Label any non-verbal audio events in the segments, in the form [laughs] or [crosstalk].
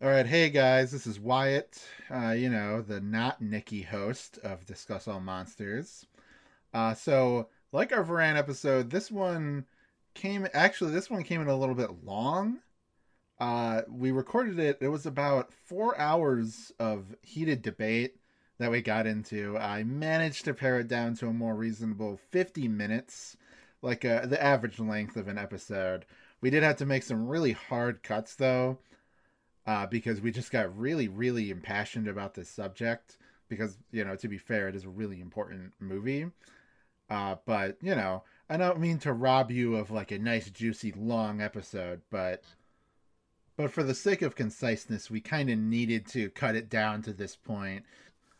All right, hey guys, this is Wyatt. Uh, you know, the not Nikki host of Discuss All Monsters. Uh, so, like our Varan episode, this one came actually. This one came in a little bit long. Uh, we recorded it. It was about four hours of heated debate that we got into. I managed to pare it down to a more reasonable fifty minutes, like uh, the average length of an episode. We did have to make some really hard cuts though uh, because we just got really, really impassioned about this subject. Because you know, to be fair, it is a really important movie. Uh, but you know, I don't mean to rob you of like a nice, juicy, long episode, but but for the sake of conciseness, we kind of needed to cut it down to this point.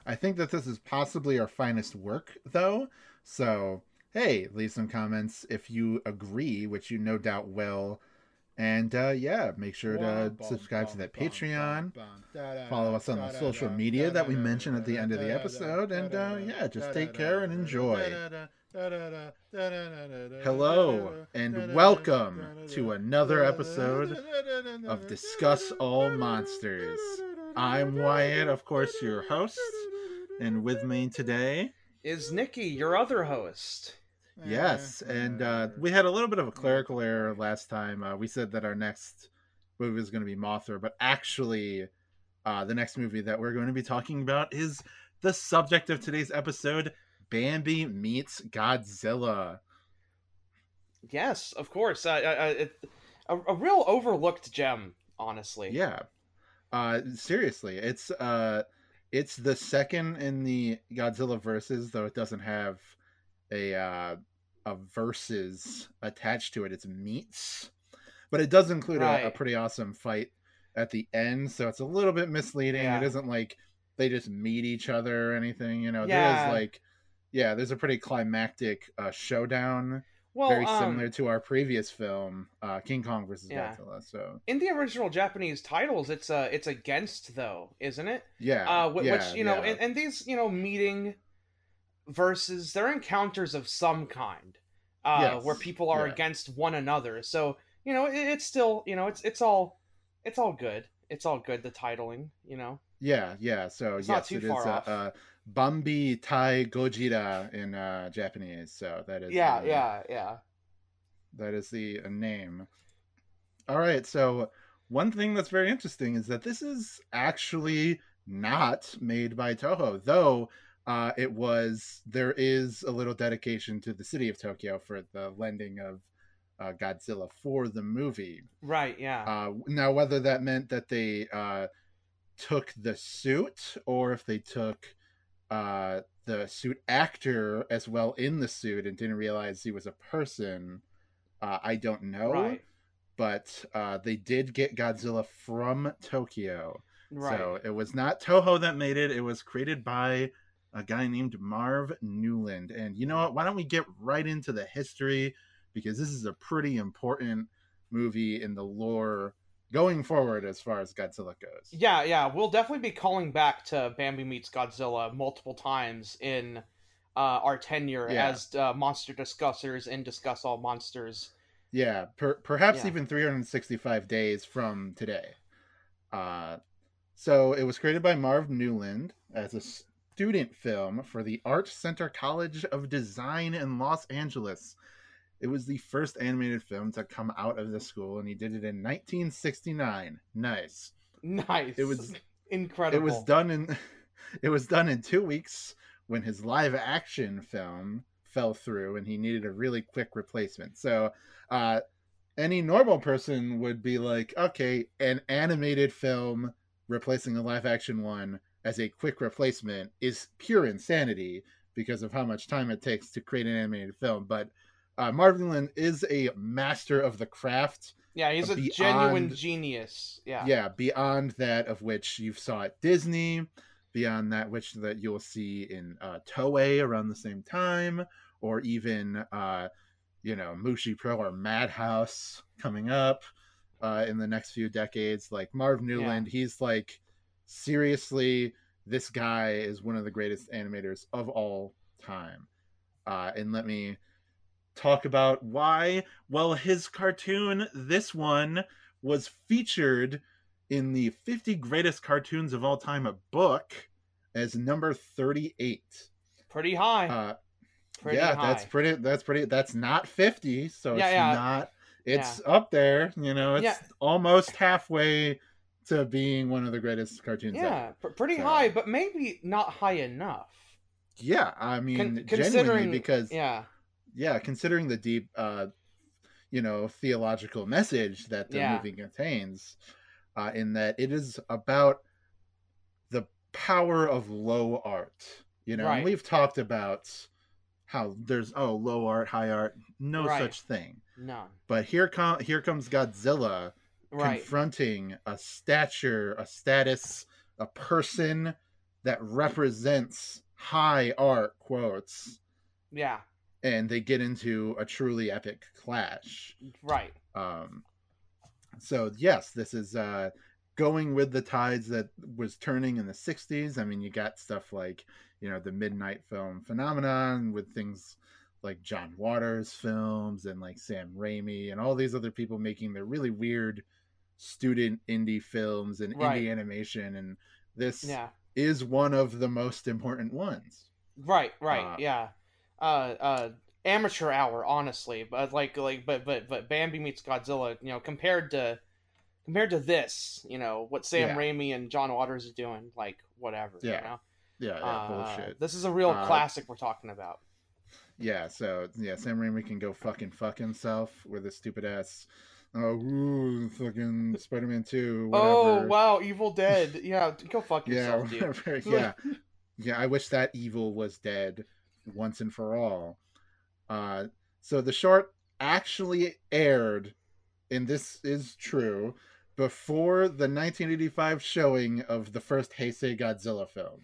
I think that this is possibly our finest work, though. So hey, leave some comments if you agree, which you no doubt will and uh, yeah, make sure to subscribe to that Patreon. Follow us on the social media that we mentioned at the end of the episode. And uh, yeah, just take care and enjoy. Hello, and welcome to another episode of Discuss All Monsters. I'm Wyatt, of course, your host. And with me today is Nikki, your other host. Yes, and uh, we had a little bit of a clerical error last time. Uh, we said that our next movie was going to be Mothra, but actually, uh, the next movie that we're going to be talking about is the subject of today's episode: Bambi meets Godzilla. Yes, of course. Uh, a, a real overlooked gem, honestly. Yeah. Uh, seriously, it's uh, it's the second in the Godzilla verses, though it doesn't have a uh, a verses attached to it. It's meets, but it does include right. a, a, pretty awesome fight at the end. So it's a little bit misleading. Yeah. It isn't like they just meet each other or anything. You know, yeah. there is like, yeah, there's a pretty climactic uh, showdown. Well, very um, similar to our previous film, uh, King Kong versus yeah. Godzilla. So in the original Japanese titles, it's uh it's against though, isn't it? Yeah. Uh, which, yeah, you know, yeah. and, and these you know meeting versus they're encounters of some kind uh, yes. where people are yeah. against one another. So you know, it, it's still you know, it's it's all it's all good. It's all good. The titling, you know. Yeah, yeah. So it's yes, it is uh, uh, Bambi Tai Gojira in uh, Japanese. So that is yeah, yeah, yeah. That is the uh, name. All right. So one thing that's very interesting is that this is actually not made by Toho, though uh, it was there is a little dedication to the city of Tokyo for the lending of uh, Godzilla for the movie. Right. Yeah. Uh, now, whether that meant that they uh, took the suit or if they took uh, the suit actor as well in the suit and didn't realize he was a person, uh, I don't know. Right. But uh, they did get Godzilla from Tokyo. Right. So it was not Toho that made it. It was created by a guy named Marv Newland. And you know what? Why don't we get right into the history? Because this is a pretty important movie in the lore going forward as far as Godzilla goes. Yeah, yeah. We'll definitely be calling back to Bambi Meets Godzilla multiple times in uh, our tenure yeah. as uh, monster discussers and discuss all monsters. Yeah, per- perhaps yeah. even 365 days from today. Uh, so it was created by Marv Newland as a student film for the Art Center College of Design in Los Angeles. It was the first animated film to come out of the school, and he did it in 1969. Nice, nice. It was incredible. It was done in [laughs] it was done in two weeks when his live action film fell through, and he needed a really quick replacement. So, uh, any normal person would be like, okay, an animated film replacing a live action one as a quick replacement is pure insanity because of how much time it takes to create an animated film. But uh, Marv Newland is a master of the craft. Yeah, he's beyond, a genuine genius. Yeah, yeah, beyond that of which you saw at Disney, beyond that which that you'll see in uh, Toei around the same time, or even uh, you know Mushi Pro or Madhouse coming up uh, in the next few decades. Like Marv Newland, yeah. he's like seriously, this guy is one of the greatest animators of all time. Uh, and let me talk about why. Well, his cartoon, this one, was featured in the 50 greatest cartoons of all time a book as number 38. Pretty high. Uh, pretty yeah, high. that's pretty. That's pretty. That's not 50, so yeah, it's yeah. not. It's yeah. up there. You know, it's almost halfway to being one of the greatest cartoons. Yeah, pr- pretty so. high, but maybe not high enough. Yeah, I mean, Con- genuinely because yeah, yeah, considering the deep, uh, you know, theological message that the movie contains, uh, in that it is about the power of low art. You know, right. we've talked about how there's oh low art, high art, no right. such thing. No. But here come here comes Godzilla right. confronting a stature, a status, a person that represents high art quotes. Yeah. And they get into a truly epic clash. Right. Um so yes, this is uh, going with the tides that was turning in the 60s. I mean, you got stuff like, you know, the midnight film phenomenon with things like John Waters films and like Sam Raimi and all these other people making their really weird student indie films and right. indie animation and this yeah. is one of the most important ones. Right, right, uh, yeah. Uh uh amateur hour, honestly. But like like but but but Bambi meets Godzilla, you know, compared to compared to this, you know, what Sam yeah. Raimi and John Waters is doing, like whatever. Yeah. You know? Yeah, yeah, uh, bullshit. This is a real uh, classic we're talking about. Yeah, so yeah, Sam Raimi can go fucking fuck himself with his stupid ass oh, ooh, fucking Spider Man 2. Oh, wow, Evil Dead. Yeah, go fuck [laughs] yourself, yeah, [laughs] yeah. yeah, I wish that evil was dead once and for all. Uh, so the short actually aired, and this is true, before the 1985 showing of the first Heisei Godzilla film.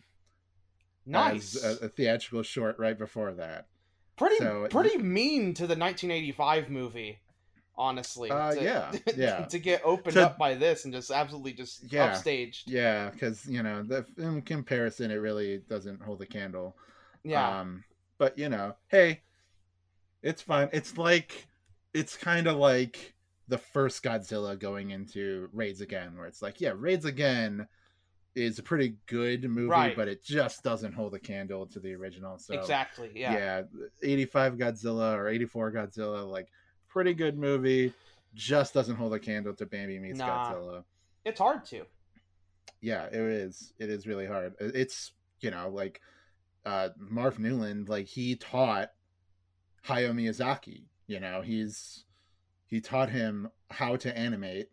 Nice. A, a, theatrical short right before that. Pretty so, pretty mean to the 1985 movie, honestly. Uh, to, yeah, [laughs] yeah. to get opened to, up by this and just absolutely just yeah, upstaged. Yeah, because you know, the, in comparison, it really doesn't hold a candle. Yeah. Um, but you know, hey, it's fine. It's like it's kind of like the first Godzilla going into Raids Again, where it's like, yeah, Raids Again is a pretty good movie, right. but it just doesn't hold a candle to the original. So exactly, yeah, yeah, eighty five Godzilla or eighty four Godzilla, like pretty good movie, just doesn't hold a candle to Bambi meets nah, Godzilla. It's hard to. Yeah, it is. It is really hard. It's you know like uh Marv Newland, like he taught Hayao Miyazaki. You know, he's he taught him how to animate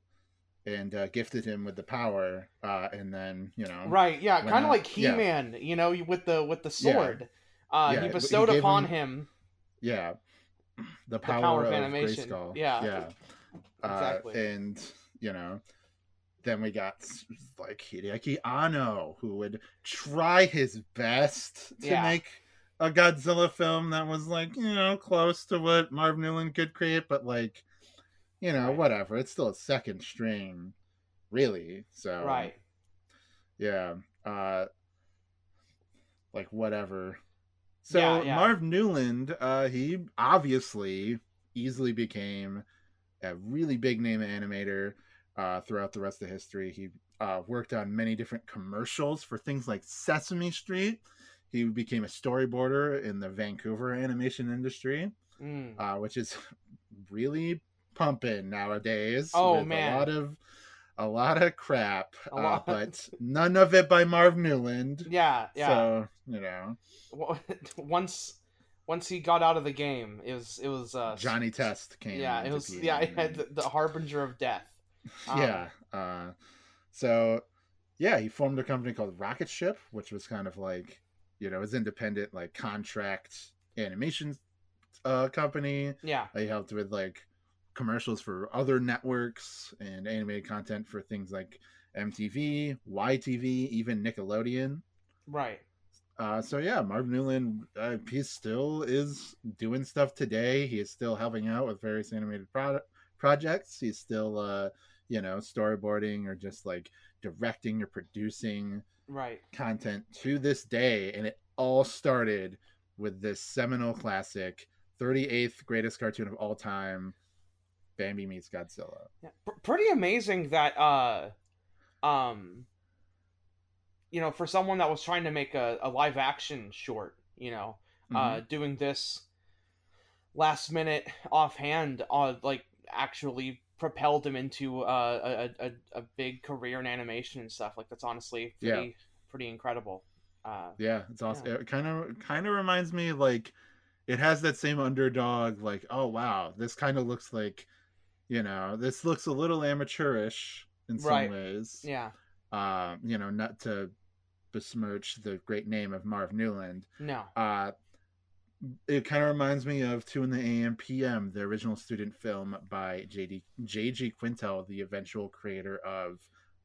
and uh, gifted him with the power uh, and then you know right yeah kind of like he-man yeah. you know with the with the sword yeah. Uh, yeah. he bestowed he upon him, him, yeah the power, the power of, of animation Grayskull. yeah yeah [laughs] uh, exactly and you know then we got like Hideaki Anno who would try his best to make a Godzilla film that was like you know close to what Marv Newland could create, but like you know right. whatever. It's still a second string, really. So right, yeah, uh, like whatever. So yeah, yeah. Marv Newland, uh, he obviously easily became a really big name animator uh, throughout the rest of history. He uh, worked on many different commercials for things like Sesame Street he became a storyboarder in the Vancouver animation industry, mm. uh, which is [laughs] really pumping nowadays. Oh man, a lot of a lot of crap, uh, but none of it by Marv Newland. Yeah, yeah. So you know, [laughs] once once he got out of the game, it was it was uh, Johnny Test came. Yeah, it was yeah, it had [laughs] the, the, harbinger of death. [laughs] Um, yeah. Uh, so yeah, he formed a company called Rocket Ship, which was kind of like you know his independent like contract animation uh company yeah he helped with like commercials for other networks and animated content for things like mtv ytv even nickelodeon right uh, so yeah, Marv Newland, uh, he still is doing stuff today. He is still helping out with various animated pro- projects. He's still, uh, you know, storyboarding or just like directing or producing right content to this day and it all started with this seminal classic 38th greatest cartoon of all time bambi meets godzilla yeah, pretty amazing that uh um you know for someone that was trying to make a, a live action short you know uh, mm-hmm. uh doing this last minute offhand uh like actually propelled him into uh, a, a a big career in animation and stuff like that's honestly pretty yeah. pretty incredible uh yeah it's awesome yeah. it kind of kind of reminds me like it has that same underdog like oh wow this kind of looks like you know this looks a little amateurish in some right. ways yeah uh you know not to besmirch the great name of marv newland no uh it kind of reminds me of Two in the AM PM, the original student film by JD JG Quintel, the eventual creator of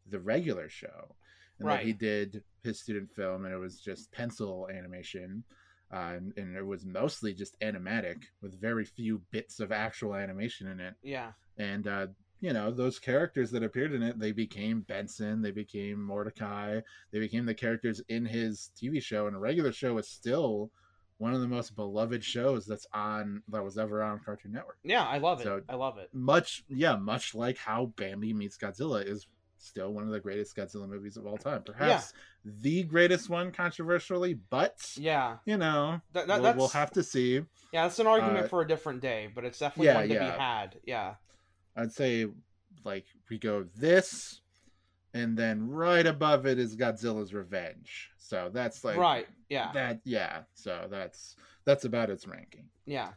the regular show. And right. he did his student film, and it was just pencil animation, uh, and, and, it was mostly just animatic with very few bits of actual animation in it. Yeah. And uh, you know those characters that appeared in it, they became Benson, they became Mordecai, they became the characters in his TV show, and a regular show is still one of the most beloved shows that's on that was ever on Cartoon Network. Yeah, I love it. So I love it. Much yeah, much like how Bambi meets Godzilla is still one of the greatest Godzilla movies of all time. Perhaps yeah. the greatest one controversially, but yeah, you know, that, that, we'll, we'll, have to see. Yeah, that's an argument uh, for a different day, but it's definitely yeah, one to yeah. be had. Yeah, I'd say like we go this, and then right above it is Godzilla's Revenge. So that's like right, yeah, that yeah. So that's that's about its ranking. Yeah.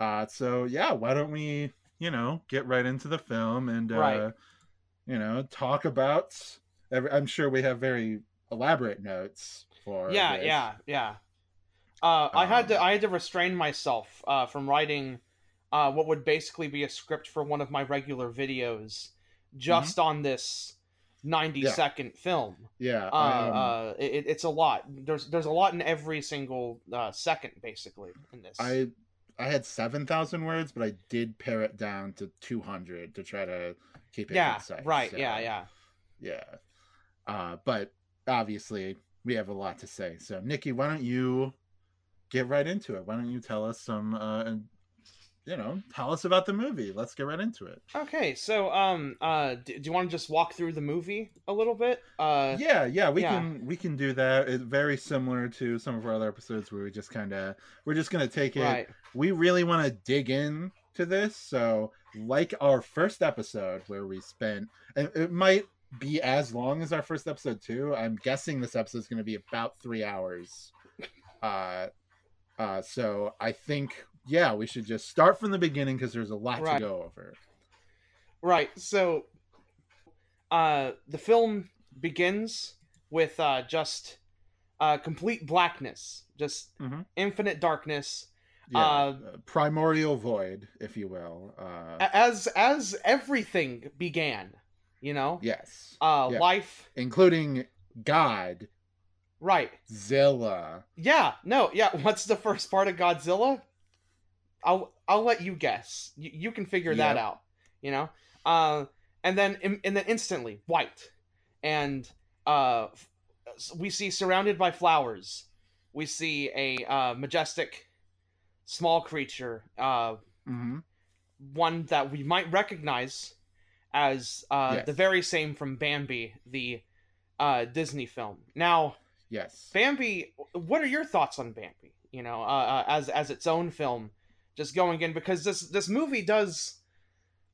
Uh, so yeah, why don't we, you know, get right into the film and uh, right. you know, talk about. Every, I'm sure we have very elaborate notes for. Yeah, this. yeah, yeah. Uh, um, I had to I had to restrain myself uh, from writing uh, what would basically be a script for one of my regular videos, just mm-hmm. on this 90 yeah. second film. Yeah, uh, um, uh, it, it's a lot. There's there's a lot in every single uh, second, basically, in this. I I had seven thousand words, but I did pare it down to two hundred to try to keep it yeah, concise. Right. So, yeah. Yeah. Yeah. Uh, but obviously, we have a lot to say. So, Nikki, why don't you get right into it? Why don't you tell us some uh, you know, tell us about the movie. Let's get right into it. Okay, so um, uh, do, do you want to just walk through the movie a little bit? Uh, yeah, yeah, we yeah. can we can do that. It's very similar to some of our other episodes where we just kind of we're just gonna take it. Right. We really want to dig in to this, so like our first episode where we spent, and it might be as long as our first episode too. I'm guessing this episode is going to be about three hours. Uh, uh, so I think yeah, we should just start from the beginning because there's a lot right. to go over. Right. So, uh, the film begins with uh, just uh, complete blackness, just mm-hmm. infinite darkness. Yeah, uh, primordial void, if you will. Uh, as as everything began, you know. Yes. Uh, yeah. life, including God. Right. Zilla. Yeah. No. Yeah. [laughs] What's the first part of Godzilla? I'll I'll let you guess. You, you can figure yep. that out. You know. Uh, and then and then instantly white, and uh, we see surrounded by flowers. We see a uh, majestic, small creature. Uh, mm-hmm. One that we might recognize as uh, yes. the very same from Bambi, the uh, Disney film. Now, yes, Bambi. What are your thoughts on Bambi? You know, uh, uh, as as its own film just going in because this this movie does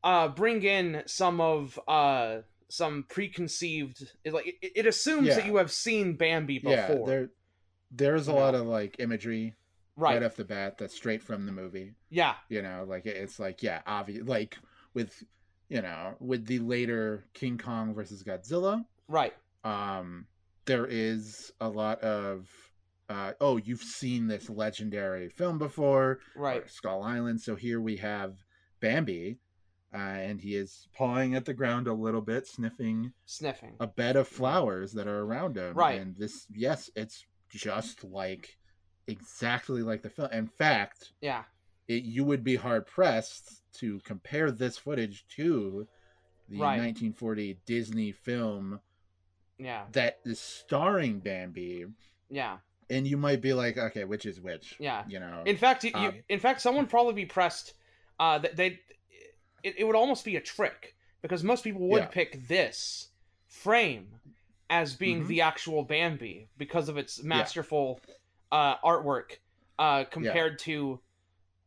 uh bring in some of uh some preconceived it, like it, it assumes yeah. that you have seen Bambi before. Yeah, there there's a lot of like imagery right. right off the bat that's straight from the movie. Yeah. You know, like it's like yeah, obvious like with you know, with the later King Kong versus Godzilla. Right. Um there is a lot of uh, oh, you've seen this legendary film before, right? Skull Island. So here we have Bambi, uh, and he is pawing at the ground a little bit, sniffing, sniffing a bed of flowers that are around him. Right. And this, yes, it's just like exactly like the film. In fact, yeah, it, you would be hard pressed to compare this footage to the right. 1940 Disney film. Yeah. That is starring Bambi. Yeah and you might be like, okay, which is which? Yeah, you know. In fact, you, um, in fact, someone probably be pressed. Uh, they, it, it would almost be a trick because most people would yeah. pick this frame as being mm-hmm. the actual Bambi because of its masterful yeah. uh, artwork uh, compared yeah. to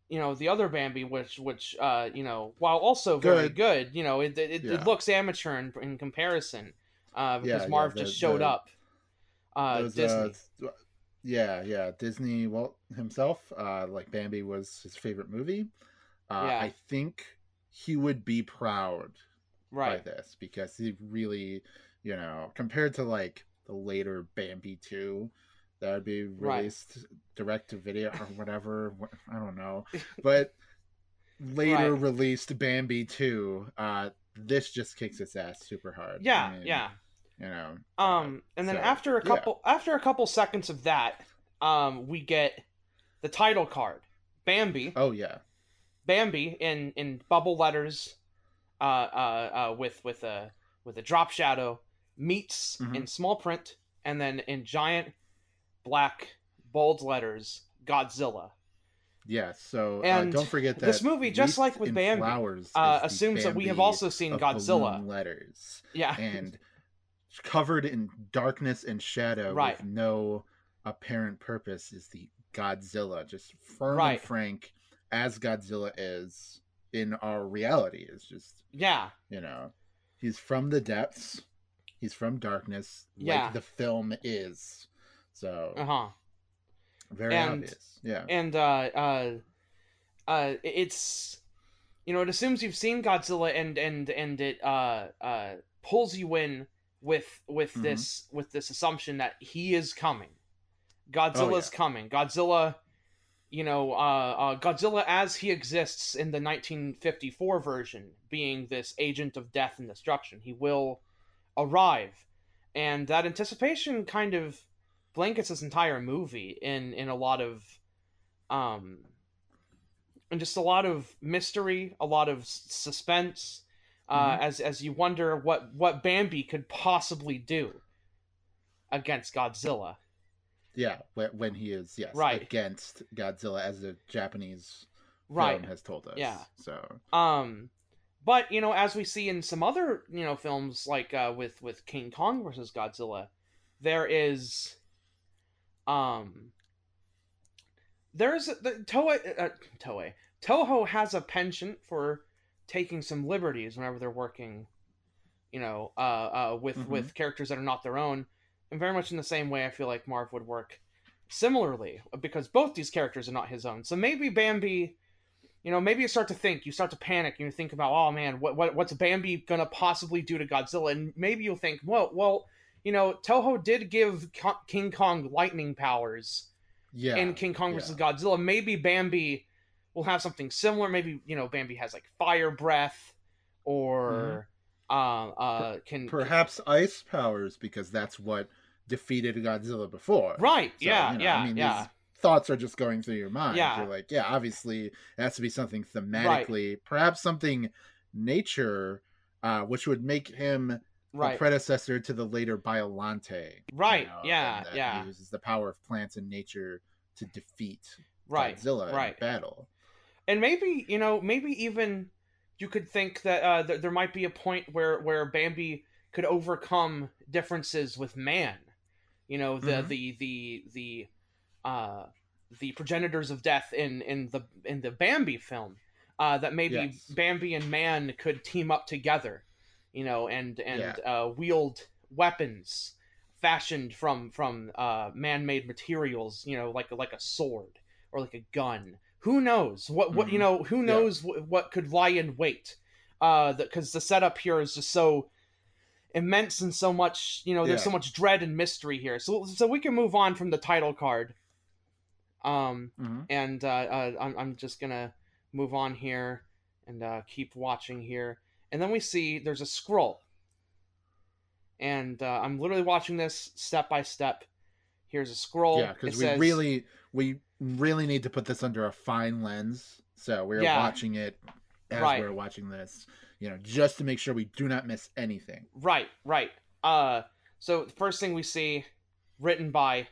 you know the other Bambi, which which uh, you know while also very good, good you know it it, it looks amateur in, in comparison uh, because Marv the, just showed the, up. Uh, those, Disney. Yeah, yeah, Disney. Well, himself, uh, like Bambi was his favorite movie. Uh, yeah. I think he would be proud right. by this because he really, you know, compared to like the later Bambi two, that would be released right. direct to video or [laughs] whatever. I don't know, but later right. released Bambi two, uh, this just kicks its ass super hard. Yeah, I mean, yeah. You know. Um, and then so, after a couple yeah. after a couple seconds of that, um, we get the title card, Bambi. Oh yeah. Bambi in in bubble letters, uh, uh, uh with with a with a drop shadow meets mm-hmm. in small print, and then in giant black bold letters Godzilla. Yeah, so uh, and don't forget that this movie, just like with Bambi, uh, assumes Bambi that we have also seen Godzilla letters. Yeah, and covered in darkness and shadow right. with no apparent purpose is the Godzilla, just firm right. and frank as Godzilla is in our reality. Is just yeah, you know, he's from the depths, he's from darkness, yeah. like the film is. So uh huh, very and, obvious. Yeah, and uh, uh, uh, it's you know it assumes you've seen Godzilla and and and it uh uh pulls you in with with mm-hmm. this with this assumption that he is coming. Godzilla's oh, yeah. coming. Godzilla, you know, uh, uh, Godzilla as he exists in the 1954 version, being this agent of death and destruction, he will arrive, and that anticipation kind of blankets this entire movie in in a lot of, um, and just a lot of mystery, a lot of suspense uh, mm-hmm. as as you wonder what what Bambi could possibly do against Godzilla. Yeah, when he is yes right. against Godzilla, as the Japanese right. film has told us. Yeah. So um, but you know, as we see in some other you know films like uh, with with King Kong versus Godzilla, there is um there's the Toei uh, Toei Toho has a penchant for taking some liberties whenever they're working, you know, uh, uh, with mm-hmm. with characters that are not their own, and very much in the same way I feel like Marv would work similarly because both these characters are not his own. So maybe Bambi, you know, maybe you start to think, you start to panic, and you think about, oh man, what, what what's Bambi gonna possibly do to Godzilla? And maybe you'll think, well, well, you know, Toho did give King Kong lightning powers. Yeah. In King Kong versus. Godzilla, maybe Bambi will have something similar. Maybe you know Bambi has like fire breath, or mm-hmm. uh, uh, can perhaps can... ice powers because that's what defeated Godzilla before. Right. So, yeah. You know, yeah. I mean, yeah. thoughts are just going through your mind. Yeah. You're like, yeah, obviously it has to be something thematically, right. perhaps something nature, uh, which would make him right. a predecessor to the later Biolante. Right. You know, yeah. Yeah. Uses the power of plants and nature to defeat right. Godzilla right. in battle and maybe you know maybe even you could think that uh, th- there might be a point where where Bambi could overcome differences with man. You know the mm-hmm. the the the uh, the progenitors of death in in the in the Bambi film. Uh, that maybe yes. Bambi and man could team up together, you know, and and yeah. uh, wield weapons fashioned from from uh, man-made materials, you know, like like a sword or like a gun who knows what what mm-hmm. you know who knows yeah. what, could lie in wait uh because the, the, setup here is just so immense and so much you know there's yeah. so much dread and mystery here so so we can move on from the title card um mm-hmm. and uh, uh I'm, I'm just gonna move on here and uh keep watching here and then we see there's a scroll and uh, i'm literally watching this step by step here's a scroll yeah because we says, really we really need to put this under a fine lens. So we're yeah. watching it as right. we're watching this, you know, just to make sure we do not miss anything. Right, right. Uh, so the first thing we see, written by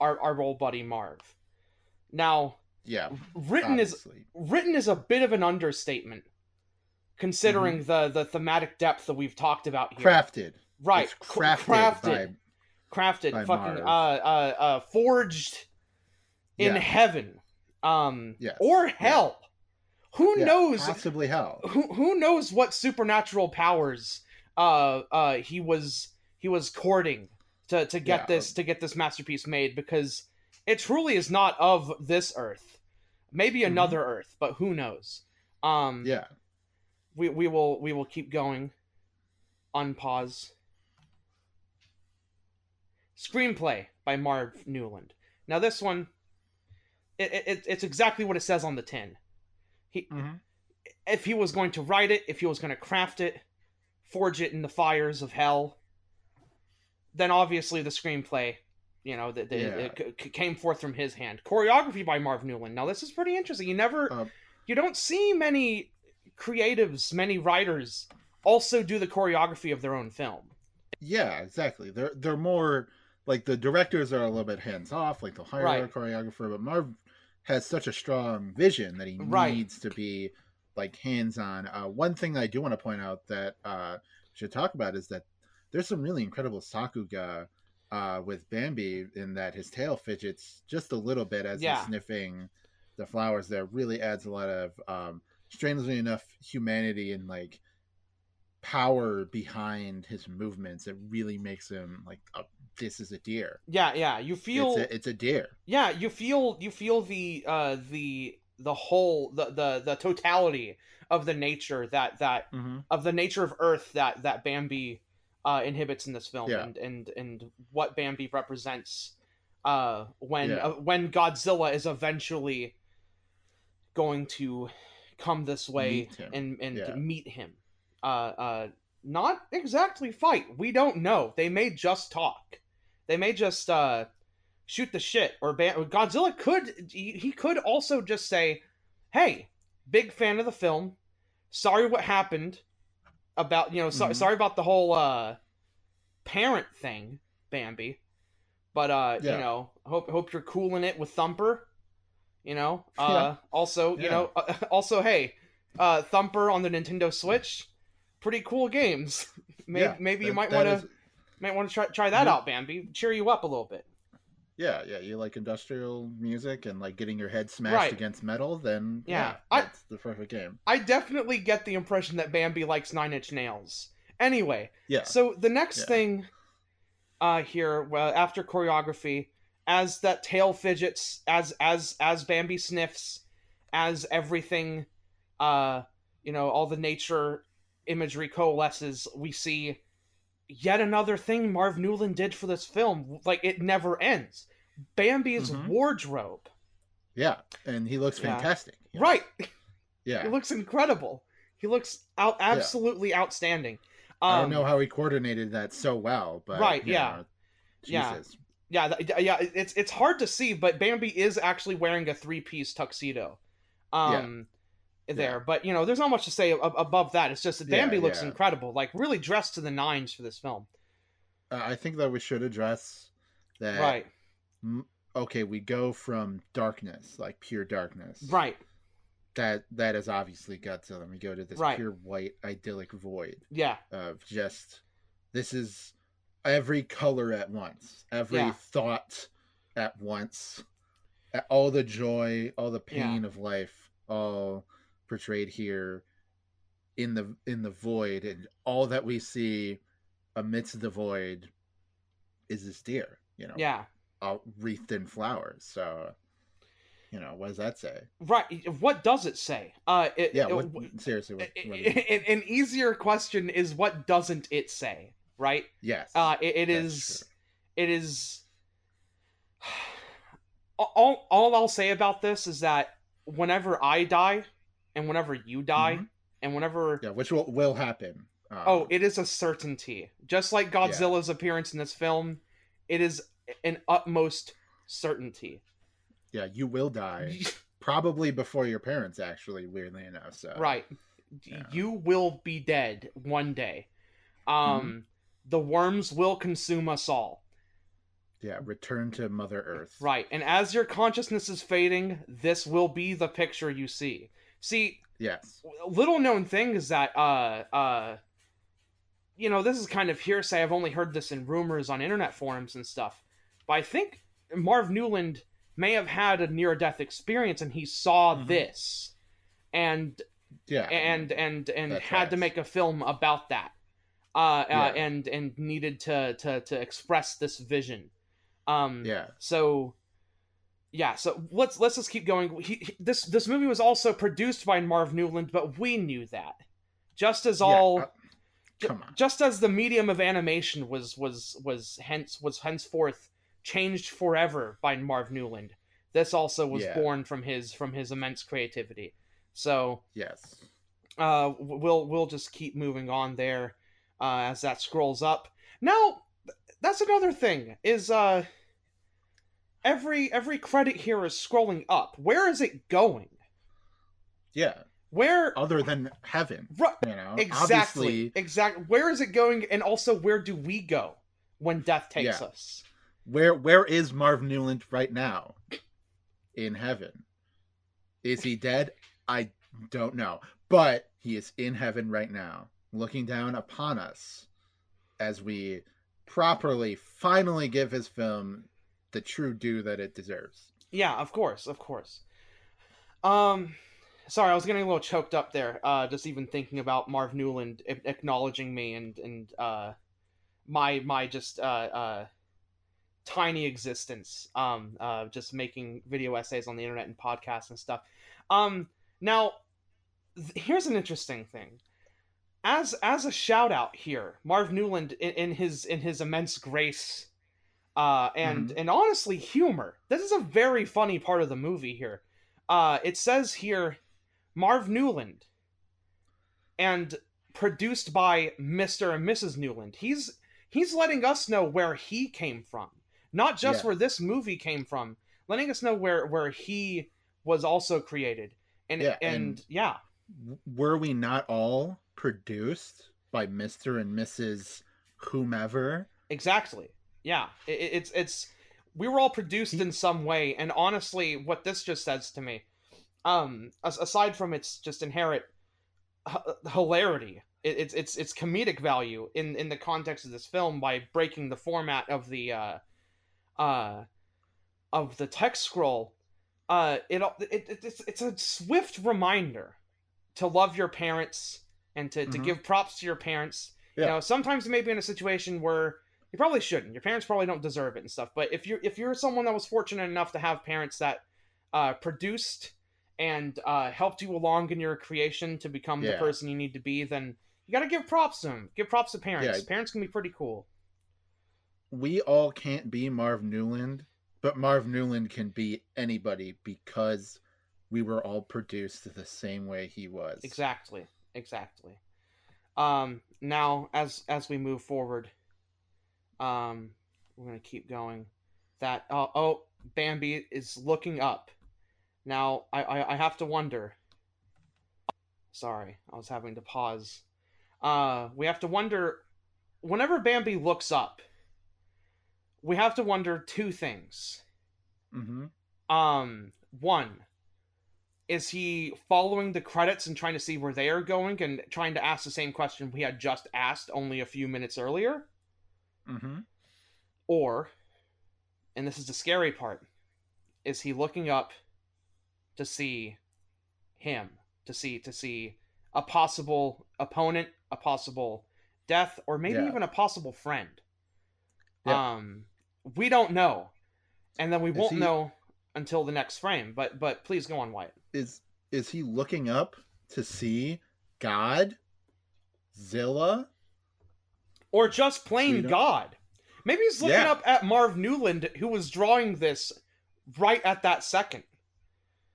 our our old buddy Marv. Now, yeah, written obviously. is written is a bit of an understatement, considering mm-hmm. the the thematic depth that we've talked about here. Crafted, right It's crafted, crafted by crafted by fucking uh, uh uh forged in Yeah. heaven um Yes. or hell who yeah, knows possibly hell. who who knows what supernatural powers uh uh he was he was courting to to get Yeah. this to get this masterpiece made because it truly is not of this earth maybe Mhm. another earth but who knows um Yeah. we we will we will keep going unpause screenplay by marv newland now this one it, it, it's exactly what it says on the tin he Mhm. if he was going to write it if he was going to craft it forge it in the fires of hell then obviously the screenplay you know that Yeah. c- came forth from his hand choreography by marv newland now this is pretty interesting you never Uh, you don't see many creatives many writers also do the choreography of their own film Yeah, exactly. They're they're more like the directors are a little bit hands off, like they'll hire a choreographer, but Marv has such a strong vision that he Right. needs to be like hands on. Uh, one thing I do want to point out that uh, should talk about is that there's some really incredible sakuga uh, with Bambi in that his tail fidgets just a little bit as Yeah. he's sniffing the flowers. There really adds a lot of um, strangely enough humanity and like power behind his movements. It really makes him like this is a deer. yeah yeah you feel It's a, it's a deer. yeah you feel you feel the uh the the whole the the, the totality of the nature that that Mm-hmm. of the nature of earth that that bambi uh inhibits in this film Yeah. and and and what bambi represents uh when Yeah. uh, when godzilla is eventually going to come this way and and Yeah. meet him uh uh not exactly fight. We don't know. They may just talk. They may just uh shoot the shit or ban- godzilla could he could also just say hey big fan of the film. Sorry what happened about you know so, Mhm. sorry about the whole uh parent thing bambi. But uh Yeah. you know hope hope you're cooling it with thumper you know? [laughs] Uh also you know uh, [laughs] also hey uh thumper on the nintendo switch pretty cool games [laughs] maybe, Yeah, maybe you might want to is- might want to try try that Yeah. out bambi cheer you up a little bit Yeah, yeah. You like industrial music and like getting your head smashed Right. against metal, then Yeah, yeah, I- the perfect game. I definitely get the impression that Bambi likes Nine Inch Nails. Anyway, Yeah. so the next thing uh here, well, after choreography, as that tail fidgets, as as as Bambi sniffs, as everything uh you know, all the nature imagery coalesces, we see yet another thing Marv Newland did for this film. Like it never ends. Bambi's Mhm. wardrobe. Yeah, and he looks fantastic. Yeah. Right. [laughs] Yeah. He looks incredible. He looks out absolutely outstanding. Um, I don't know how he coordinated that so well, but Right, yeah. know, Yeah. Jesus. Yeah, yeah. It's it's hard to see, but Bambi is actually wearing a three piece tuxedo. Um, there, but you know, there's not much to say ab- above that. It's just that Yeah, Bambi looks yeah. incredible, like really dressed to the nines for this film. Uh, I think that we should address that. Right, m- Okay, we go from darkness, like pure darkness. right, That that is obviously Godzilla. We go to this Right. pure white idyllic void yeah, of just this is every color at once, every Yeah. thought at once, all the joy, all the Yeah. pain of life, all portrayed here in the in the void, and all that we see amidst the void is this deer, you know, yeah, all wreathed in flowers. So, you know, what does that say? right. What does it say? Uh, it, Yeah, what, w- seriously, what, what it? an, easier question is what doesn't it say? Right. yes, Uh, it, it is. true. It is. [sighs] All, all I'll say about this is that whenever I die, and whenever you die, Mhm. and whenever yeah, which will will happen. Um, oh, it is a certainty. Just like Godzilla's appearance in this film, it is an utmost certainty. yeah, you will die. [laughs] probably before your parents actually weirdly enough so right. yeah. You will be dead one day. Um, the worms will consume us all. yeah return to mother earth Right. And as your consciousness is fading, this will be the picture you see. See, yes little known thing is that uh uh you know, this is kind of hearsay. I've only heard this in rumors on internet forums and stuff. But I think Marv Newland may have had a near death experience and he saw mm-hmm. this and yeah and and and had right. to make a film about that uh, uh yeah. uh, and and needed to to to express this vision um yeah so yeah so let's let's just keep going. He, he, this this movie was also produced by marv newland but we knew that. Just as all yeah, uh, come on. just as the medium of animation was was was hence was henceforth changed forever by marv newland this also was yeah. born from his from his immense creativity. So yes. uh we'll we'll just keep moving on there uh as that scrolls up. Now that's another thing is uh every every credit here is scrolling up. Where is it going? Yeah. Where other than heaven? Right. You know, exactly. Obviously... Exactly. Where is it going? And also, where do we go when death takes yeah. us? Where Where is Marv Newland right now? In heaven. Is he dead? I don't know, but he is in heaven right now, looking down upon us as we properly finally give his film the true due that it deserves. Yeah, of course, of course. Um, sorry, I was getting a little choked up there. Uh, just even thinking about Marv Newland acknowledging me and and uh, my my just uh, uh tiny existence. Um, uh, just making video essays on the internet and podcasts and stuff. Um, now th- here's an interesting thing. As as a shout out here, Marv Newland in, in his in his immense grace uh, and mm-hmm. and honestly humor. This is a very funny part of the movie here. Uh, it says here, Marv Newland, and produced by Mr. and Mrs. Newland. He's he's letting us know where he came from, not just yeah. where this movie came from, letting us know where where he was also created. And yeah, and, and yeah, were we not all produced by Mr. and Mrs. whomever? Exactly yeah, it, it's it's we were all produced in some way, and honestly, what this just says to me, um, aside from its just inherent h- hilarity, it, it's it's it's comedic value in in the context of this film by breaking the format of the uh, uh, of the text scroll. Uh, it, it it's it's a swift reminder to love your parents and to, mm-hmm. to give props to your parents. Yeah. You know, sometimes you may be in a situation where you probably shouldn't. Your parents probably don't deserve it and stuff. But if you're if you're someone that was fortunate enough to have parents that uh, produced and uh, helped you along in your creation to become yeah. the person you need to be, then you got to give props to them. Give props to parents. Yeah. Parents can be pretty cool. We all can't be Marv Newland, but Marv Newland can be anybody because we were all produced the same way he was. Exactly. Exactly. Um, now, as as we move forward, um, we're gonna keep going. That uh, oh, Bambi is looking up. Now I, I I have to wonder. Sorry, I was having to pause. Uh, we have to wonder. Whenever Bambi looks up, we have to wonder two things. Mm-hmm. Um, one, is he following the credits and trying to see where they are going and trying to ask the same question we had just asked only a few minutes earlier? Mm-hmm. Or, and this is the scary part, is he looking up to see him, to see to see a possible opponent, a possible death, or maybe yeah. even a possible friend. Yeah. Um, we don't know, and then we is won't he... know until the next frame. But but please go on, Wyatt. Is is he looking up to see God, Zilla, or just plain God. Maybe he's looking yeah. up at Marv Newland, who was drawing this right at that 2nd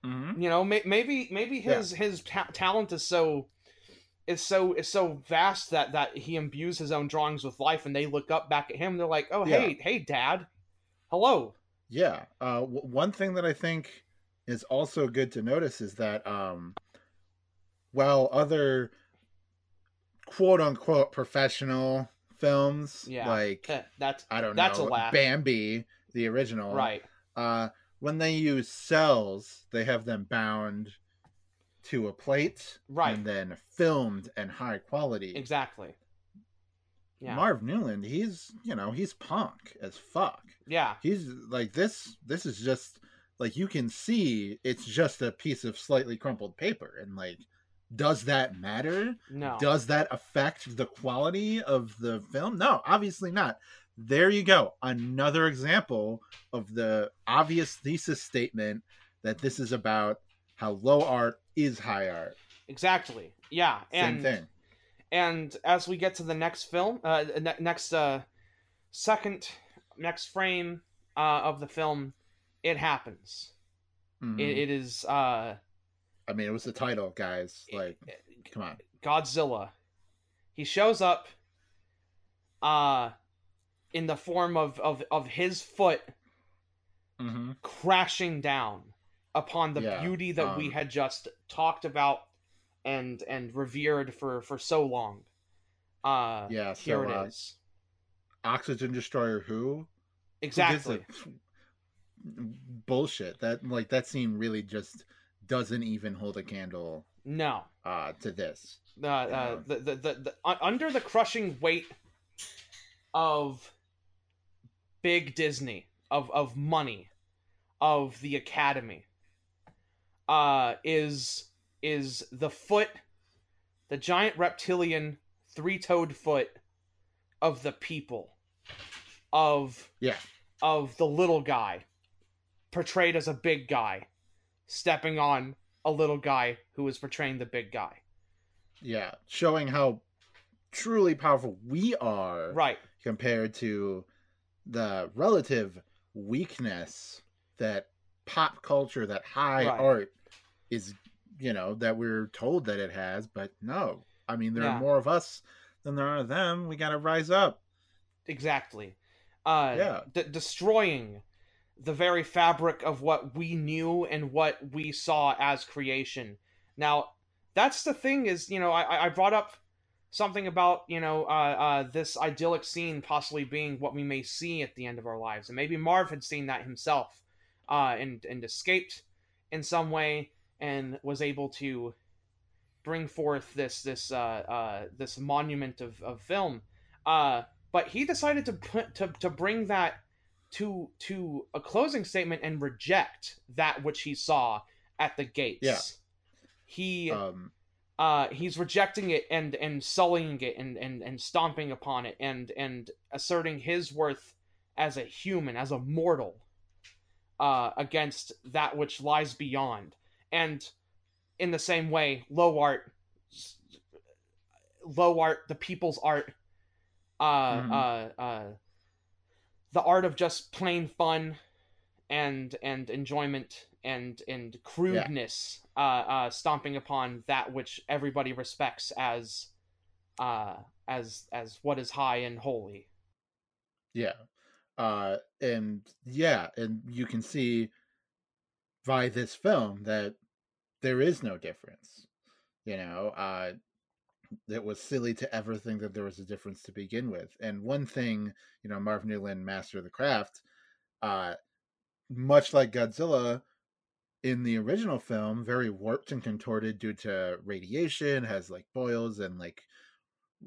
mm-hmm. You know, may- maybe maybe his yeah. his ta- talent is so is so is so vast that that he imbues his own drawings with life, and they look up back at him. they're like, "Oh, yeah. hey, hey, Dad, hello." Yeah. Uh, w- one thing that I think is also good to notice is that um, while other quote unquote professional films. Yeah, like that's I don't that's know. A laugh. Bambi, the original. Right. Uh, when they use cels, they have them bound to a plate, right, and then filmed and high quality. Exactly. yeah. Marv Newland, he's you know he's punk as fuck. Yeah, he's like this. This is just like you can see it's just a piece of slightly crumpled paper, and like, does that matter? No. Does that affect the quality of the film? No, obviously not. There you go, another example of the obvious thesis statement that this is about how low art is high art. Exactly. Yeah. And, Same thing and as we get to the next film, uh, ne- next uh, second, next frame uh, of the film, it happens. Mm-hmm. It, it is. Uh, I mean, it was the title, guys. Like, come on, Godzilla. He shows up. Uh, in the form of of of his foot mm-hmm. crashing down upon the yeah, beauty that um, we had just talked about and and revered for for so long. Uh, yeah, so, here it uh, is. Oxygen Destroyer who? Exactly. bullshit. That like that scene really just doesn't even hold a candle. No. Uh, to this. Uh, uh, the, the, the, the under the crushing weight of big Disney, of of money, of the Academy, uh, is is the foot, the giant reptilian three toed foot of the people, of yeah, of the little guy, portrayed as a big guy, stepping on a little guy who is portraying the big guy. Yeah, showing how truly powerful we are, right, compared to the relative weakness that pop culture, that high right. art is you know that we're told that it has but no i mean there yeah. are more of us than there are of them we got to rise up exactly uh yeah d- destroying the very fabric of what we knew and what we saw as creation now that's the thing is you know i i brought up something about you know uh, uh, this idyllic scene possibly being what we may see at the end of our lives and maybe marv had seen that himself uh, and and escaped in some way and was able to bring forth this this uh, uh, this monument of, of film. Uh, but he decided to put to, to bring that to to a closing statement and reject that which he saw at the gates. Yeah. He um uh he's rejecting it and and sullying it and and and stomping upon it and and asserting his worth as a human, as a mortal uh against that which lies beyond and in the same way low art low art the people's art uh mm-hmm. The art of just plain fun and and enjoyment and and crudeness yeah. uh uh stomping upon that which everybody respects as uh as as what is high and holy yeah uh and yeah and you can see by this film that there is no difference. You know, uh, it was silly to ever think that there was a difference to begin with. And one thing, you know, Marv Newland, master of the craft, uh, much like Godzilla in the original film, very warped and contorted due to radiation, has like boils and like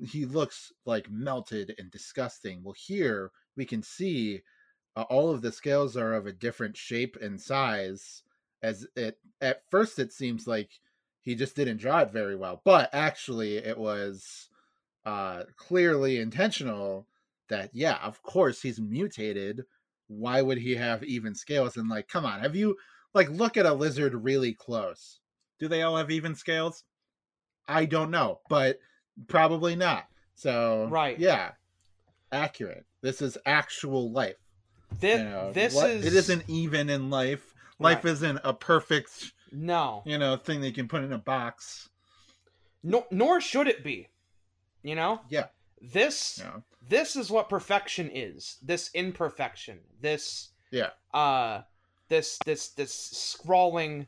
he looks like melted and disgusting. Well, here we can see uh, all of the scales are of a different shape and size as it at first it seems like he just didn't draw it very well but actually it was uh clearly intentional that yeah of course he's mutated. Why would he have even scales? And like come on have you like look at a lizard really close. Do they all have even scales? I don't know but probably not. So right. yeah accurate. This is actual life this, you know, this is it isn't even in life. Life right. isn't a perfect no you know thing they can put in a box. No, nor should it be. You know. Yeah. This yeah. this is what perfection is. This imperfection. This yeah. Uh, this this this scrawling.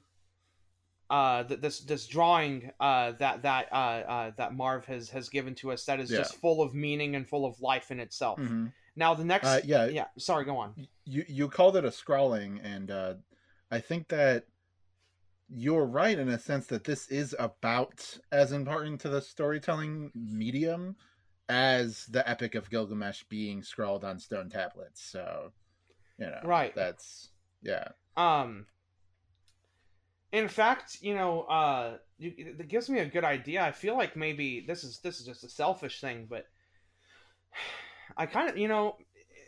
Uh, this this drawing uh, that that uh, uh, that Marv has has given to us that is yeah. just full of meaning and full of life in itself. Mm-hmm. Now the next, uh, yeah, yeah. Sorry, go on. You you called it a scrawling, and uh, I think that you're right in a sense that this is about as important to the storytelling medium as the Epic of Gilgamesh being scrawled on stone tablets. So, you know, right. That's yeah. Um. In fact, you know, uh, it gives me a good idea. I feel like maybe this is this is just a selfish thing, but [sighs] I kind of, you know,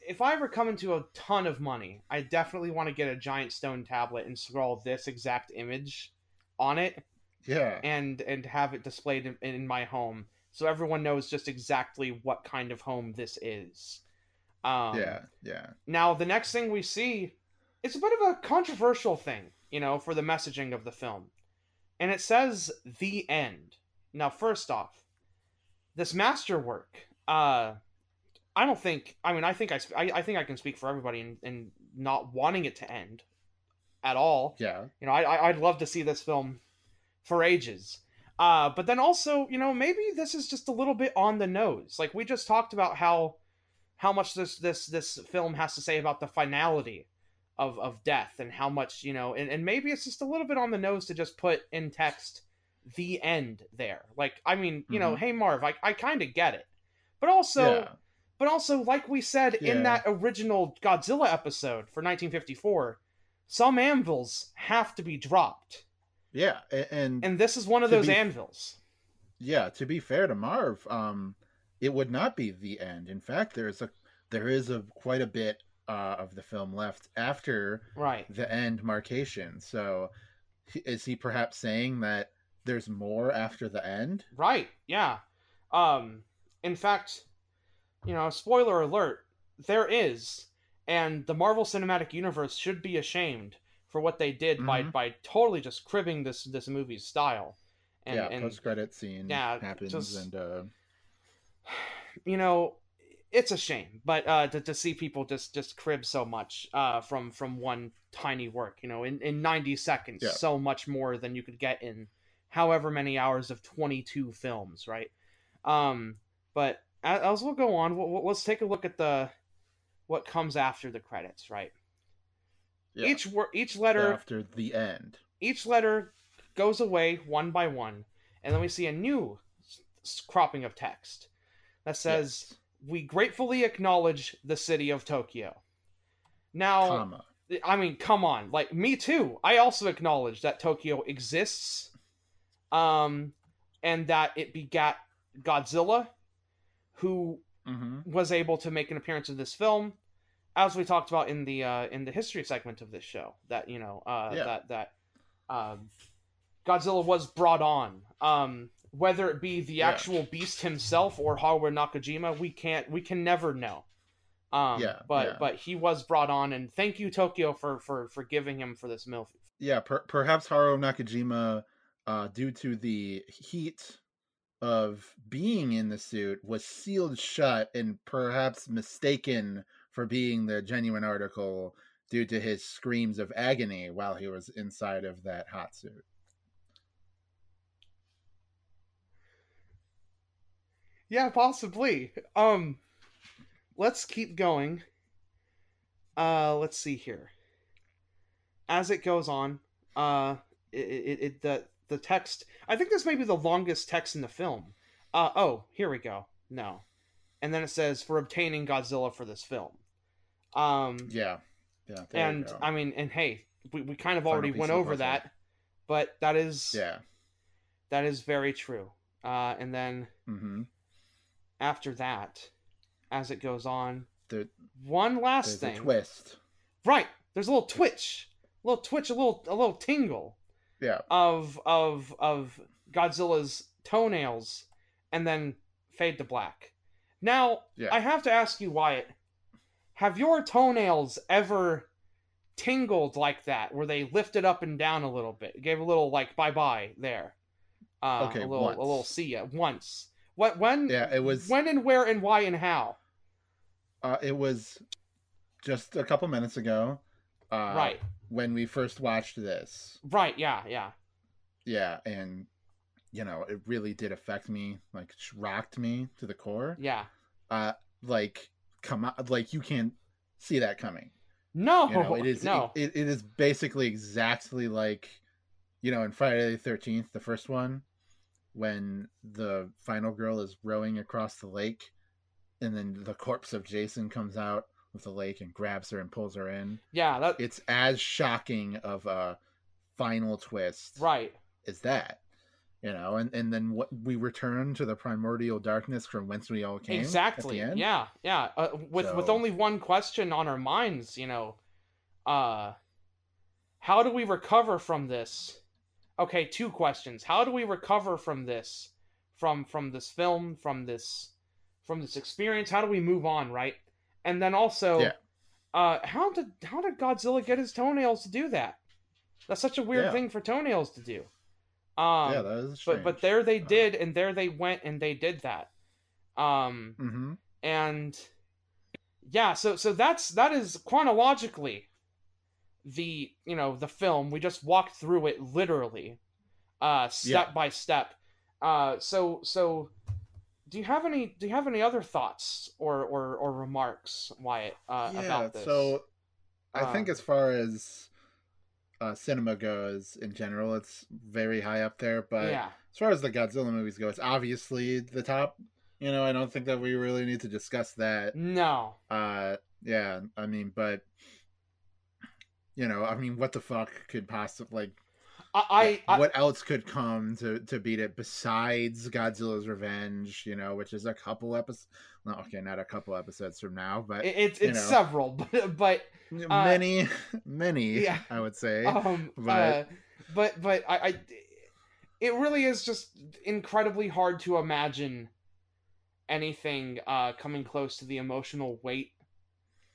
if I ever come into a ton of money, I definitely want to get a giant stone tablet and scroll this exact image on it. Yeah. And and have it displayed in, in my home so everyone knows just exactly what kind of home this is. Um, yeah, yeah. Now the next thing we see, it's a bit of a controversial thing, you know, for the messaging of the film, and it says the end. Now, first off, this masterwork. Uh, I don't think. I mean, I think I, I, I think I can speak for everybody in, in not wanting it to end at all. Yeah. You know, I, I'd love to see this film for ages. Uh, but then also, you know, maybe this is just a little bit on the nose. Like we just talked about how how much this this this film has to say about the finality of of death and how much you know, and, and maybe it's just a little bit on the nose to just put in text the end there. Like, I mean, you mm-hmm. know, hey Marv, I I kind of get it, but also. Yeah. But also, like we said yeah. in that original Godzilla episode for 1954, some anvils have to be dropped yeah, and and this is one of those be, anvils. Yeah, to be fair to Marv, um, it would not be the end. In fact, there's a there is a quite a bit uh, of the film left after right the end markation. So, is he perhaps saying that there's more after the end? Right. Yeah. Um. In fact, you know, spoiler alert, there is, and the Marvel Cinematic Universe should be ashamed for what they did mm-hmm. by by totally just cribbing this this movie's style. And, yeah, post credit scene yeah, happens just, and uh... [sighs] you know it's a shame, but uh, to, to see people just just crib so much uh, from from one tiny work, you know, in, in ninety seconds, yeah. so much more than you could get in however many hours of twenty two films, right? Um, but as we'll go on, we'll, let's take a look at the what comes after the credits, right? Yeah. Each word, each letter after the end. Each letter goes away one by one, and then we see a new cropping of text that says, yes. "We gratefully acknowledge the city of Tokyo." Now, Comma. I mean, come on, like me too. I also acknowledge that Tokyo exists, um, and that it begat Godzilla, who mm-hmm. was able to make an appearance in this film as we talked about in the uh, in the history segment of this show, that you know uh, yeah. that that um, Godzilla was brought on. Um, whether it be the yeah. actual beast himself or Haruo Nakajima, we can't we can never know. Um, yeah, but yeah. but he was brought on, and thank you Tokyo for for for giving him for this MILF. Yeah, per- perhaps Haruo Nakajima, uh, due to the heat of being in the suit, was sealed shut and perhaps mistaken for being the genuine article due to his screams of agony while he was inside of that hot suit. Yeah, possibly. Um let's keep going. Uh let's see here. As it goes on, uh it, it, it the the text I think this may be the longest text in the film. Uh oh, here we go. No. And then it says for obtaining Godzilla for this film. Um, yeah, yeah. And I mean, and hey, we, we kind of Final already went over that, but that is yeah, that is very true. Uh, and then mm-hmm. after that, as it goes on, the, one last thing twist. Right, there's a little twitch, a little twitch, a little a little tingle. Yeah. Of of of Godzilla's toenails, and then fade to black. Now, yeah. I have to ask you, Wyatt have your toenails ever tingled like that, where they lifted up and down a little bit, gave a little like bye bye there? Uh, okay, a little once. a little see ya once. What when? Yeah, it was when and where and why and how. Uh, it was just a couple minutes ago. Uh, right when we first watched this. Right. Yeah. Yeah. Yeah, and you know it really did affect me, like rocked me to the core. Yeah. Uh, like come out like you can't see that coming. No, you know, it is no. It, it is basically exactly like you know in Friday the Thirteenth, the first one, when the final girl is rowing across the lake and then the corpse of Jason comes out the lake and grabs her and pulls her in. Yeah, that it's as shocking of a final twist. Right. Is that. You know, and, and then what we return to the primordial darkness from whence we all came. Exactly. Yeah, yeah. Uh, with so... with only one question on our minds, you know, uh, how do we recover from this? Okay, two questions. How do we recover from this? From from this film, from this from this experience? How do we move on, right? And then also yeah. uh how did how did Godzilla get his toenails to do that? That's such a weird yeah. thing for toenails to do. Um Yeah, that is strange. But but there they uh. did and there they went and they did that. Um mm-hmm. and yeah, so so that's that is chronologically the you know the film we just walked through it literally uh step yeah. by step uh so so do you have any do you have any other thoughts or or, or remarks wyatt uh, yeah, about this so i uh, think as far as uh, cinema goes in general it's very high up there but yeah. as far as the godzilla movies go it's obviously the top you know i don't think that we really need to discuss that no uh yeah i mean but you know, I mean, what the fuck could possibly like? I, I what else could come to to beat it besides Godzilla's Revenge? You know, which is a couple episodes. No, okay, not a couple episodes from now, but it's it's know, several, [laughs] but but uh, many, [laughs] many. Yeah, I would say. Um, but uh, but but I, I, it really is just incredibly hard to imagine anything uh coming close to the emotional weight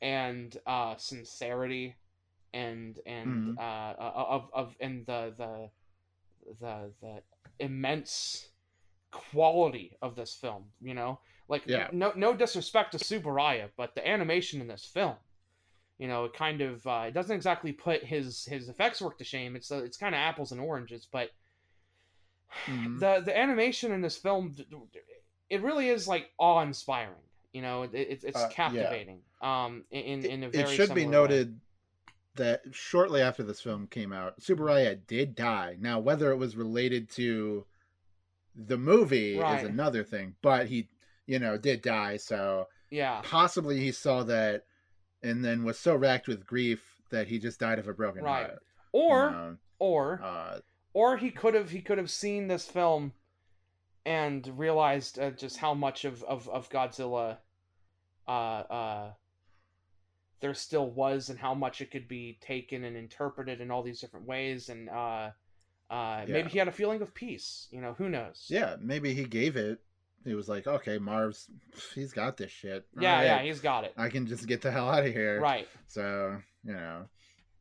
and uh sincerity and and mm-hmm. uh, of of and the the the the immense quality of this film. You know, like yeah. no no disrespect to Tsuburaya, but the animation in this film, you know, it kind of uh, it doesn't exactly put his his effects work to shame. It's uh, it's kind of apples and oranges, but mm-hmm. the the animation in this film, it really is like awe inspiring. You know, it, it it's uh, captivating. Yeah. Um, in in a very it should be noted. Way that shortly after this film came out, Tsuburaya did die. Now, whether it was related to the movie right. is another thing, but he, you know, did die. So yeah, possibly he saw that and then was so racked with grief that he just died of a broken right. heart. Or, you know? or, uh, or he could have he could have seen this film and realized uh, just how much of of, of Godzilla uh, uh, there still was and how much it could be taken and interpreted in all these different ways. And uh uh yeah. maybe he had a feeling of peace you know who knows? Yeah maybe he gave it. He was like okay marv's he's got this shit. All yeah right. yeah he's got it. I can just get the hell out of here. Right. So you know.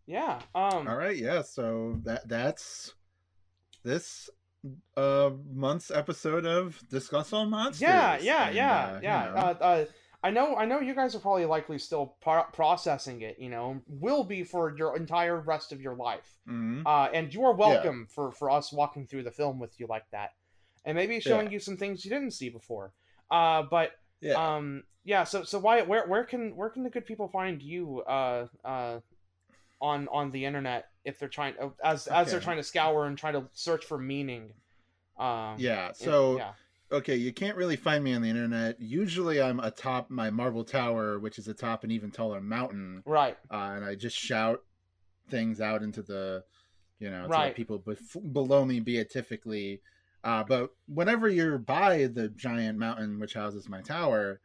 Yeah um all right yeah so that that's this uh month's episode of discuss all monsters. Yeah yeah and, yeah uh, yeah. you know. uh, uh I know, I know, you guys are probably likely still pro- processing it. You know, will be for your entire rest of your life. Mm-hmm. Uh, and you are welcome yeah. for for us walking through the film with you like that, and maybe showing yeah. you some things you didn't see before. Uh, but yeah. um, yeah. So so Wyatt, where where can where can the good people find you? Uh, uh, on on the internet if they're trying as okay. as they're trying to scour and try to search for meaning. Um, yeah. So. yeah okay, you can't really find me on the internet. Usually, I'm atop my marble tower, which is atop an even taller mountain. Right. Uh, and I just shout things out into the, you know, to right. people bef- below me beatifically. Uh, but whenever you're by the giant mountain which houses my tower,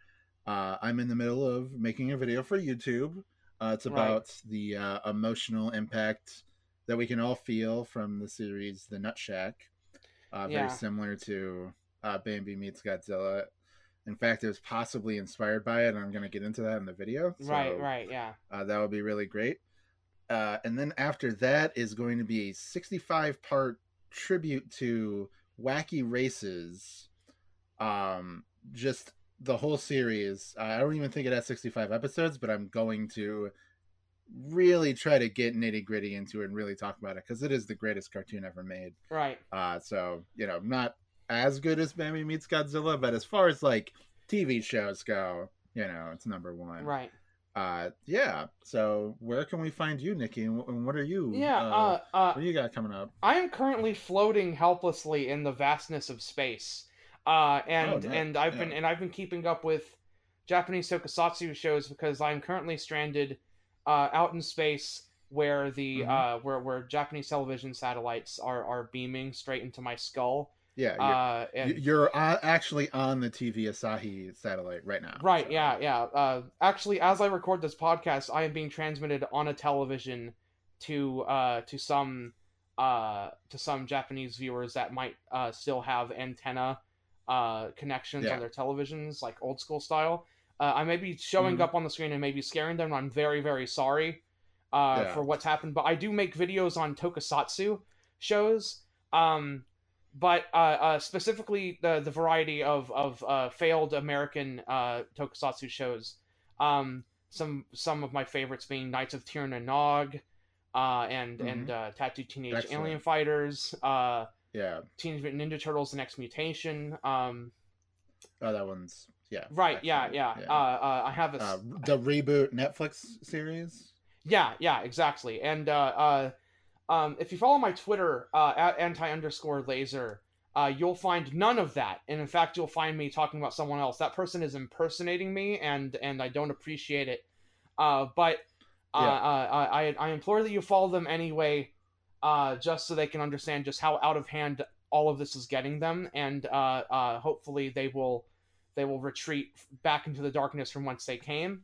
uh, I'm in the middle of making a video for YouTube. Uh, it's about right. the uh, emotional impact that we can all feel from the series The Nut Shack. Uh, very yeah. similar to uh, Bambi meets Godzilla. In fact, it was possibly inspired by it. And I'm going to get into that in the video. So, right, right, yeah. Uh, that would be really great. Uh, and then after that is going to be a 65 part tribute to Wacky Races. Um, just the whole series. I don't even think it has 65 episodes, but I'm going to really try to get nitty gritty into it and really talk about it because it is the greatest cartoon ever made. Right. Uh, so you know, not as good as Bambi meets Godzilla, but as far as like TV shows go, you know, it's number one. Right. uh, yeah. So where can we find you, Nikki? And what are you? Yeah. Uh, uh, what do you got coming up? I am currently floating helplessly in the vastness of space. Uh, and oh, and I've yeah. been and I've been keeping up with Japanese tokusatsu shows because I'm currently stranded uh, out in space where the mm-hmm. uh, where where Japanese television satellites are are beaming straight into my skull. Yeah, you're, uh, and, you're actually on the TV Asahi satellite right now. Right. So. Yeah. Yeah. Uh, actually, as I record this podcast, I am being transmitted on a television to uh, to some uh, to some Japanese viewers that might uh, still have antenna uh, connections yeah. on their televisions, like old school style. Uh, I may be showing mm. up on the screen and maybe scaring them. I'm very, very sorry uh, yeah. for what's happened, but I do make videos on tokusatsu shows. Um, but uh, uh, specifically the the variety of of uh, failed American uh, tokusatsu shows. Um, some some of my favorites being Knights of Tir na Nog, uh, and mm-hmm. and uh, Tattooed Teenage Excellent. Alien Fighters. Uh, yeah. Teenage Mutant Ninja Turtles: The Next Mutation. Um, oh, that one's yeah. Right. Yeah. Yeah. yeah. Uh, uh, I have a, the reboot Netflix series. Yeah. Yeah. Exactly. And uh, uh, um, if you follow my Twitter uh, at anti underscore laser, uh, you'll find none of that. And in fact, you'll find me talking about someone else. That person is impersonating me, and and I don't appreciate it. Uh, but uh, yeah. uh, I I implore that you follow them anyway, uh, just so they can understand just how out of hand all of this is getting them, and uh, uh, hopefully they will they will retreat back into the darkness from whence they came.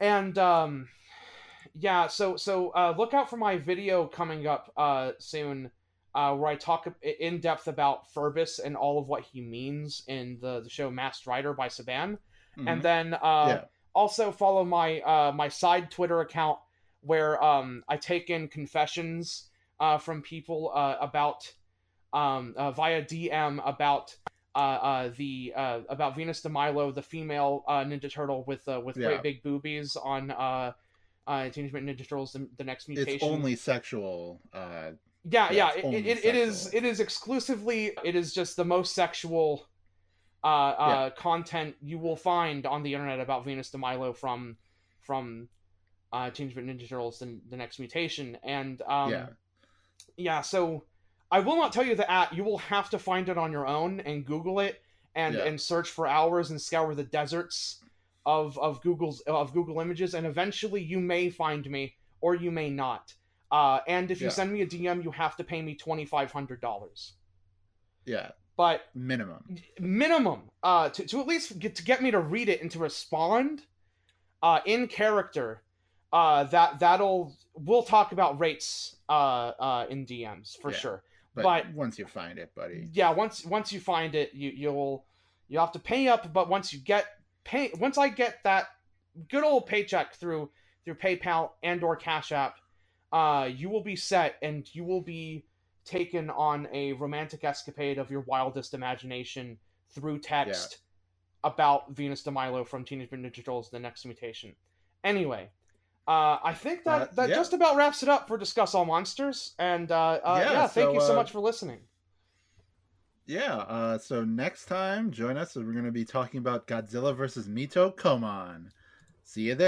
And um, yeah, so so uh, look out for my video coming up uh, soon, uh, where I talk in depth about Ferbus and all of what he means in the, the show Masked Rider by Saban, mm-hmm. and then uh, yeah. also follow my uh, my side Twitter account where um, I take in confessions uh, from people uh, about um, uh, via DM about uh, uh, the uh, about Venus de Milo, the female uh, Ninja Turtle with uh, with yeah. great big boobies on uh, Teenage Mutant Ninja Turtles: the, the, Next Mutation. It's only sexual. Uh, yeah, yeah, yeah it, it, it is. It is exclusively. It is just the most sexual uh, uh, yeah. content you will find on the internet about Venus de Milo from from uh, Teenage Mutant Ninja Turtles: the, the Next Mutation, and um, yeah, yeah. So I will not tell you the at. You will have to find it on your own and Google it and yeah. and search for hours and scour the deserts of of Google's of Google Images, and eventually you may find me or you may not. Uh, and if you send me a DM, you have to pay me twenty five hundred dollars. Yeah, but minimum, minimum, uh, to to at least get to get me to read it and to respond, uh, in character. Uh, that that'll we'll talk about rates uh, uh, in DMs for yeah. sure. But, but, once you find it, buddy. Yeah, once once you find it, you you'll you have to pay up. But once you get pay, once I get that good old paycheck through through PayPal and or Cash App, uh, you will be set and you will be taken on a romantic escapade of your wildest imagination through text yeah. about Venus de Milo from Teenage Mutant Ninja Turtles: The Next Mutation. Anyway, uh, I think that uh, that yeah. just about wraps it up for Discuss All Monsters. And uh, uh yeah, yeah, thank so, you so uh, much for listening. Yeah, uh, so next time, join us. We're going to be talking about Godzilla versus Mito Komon. See you there.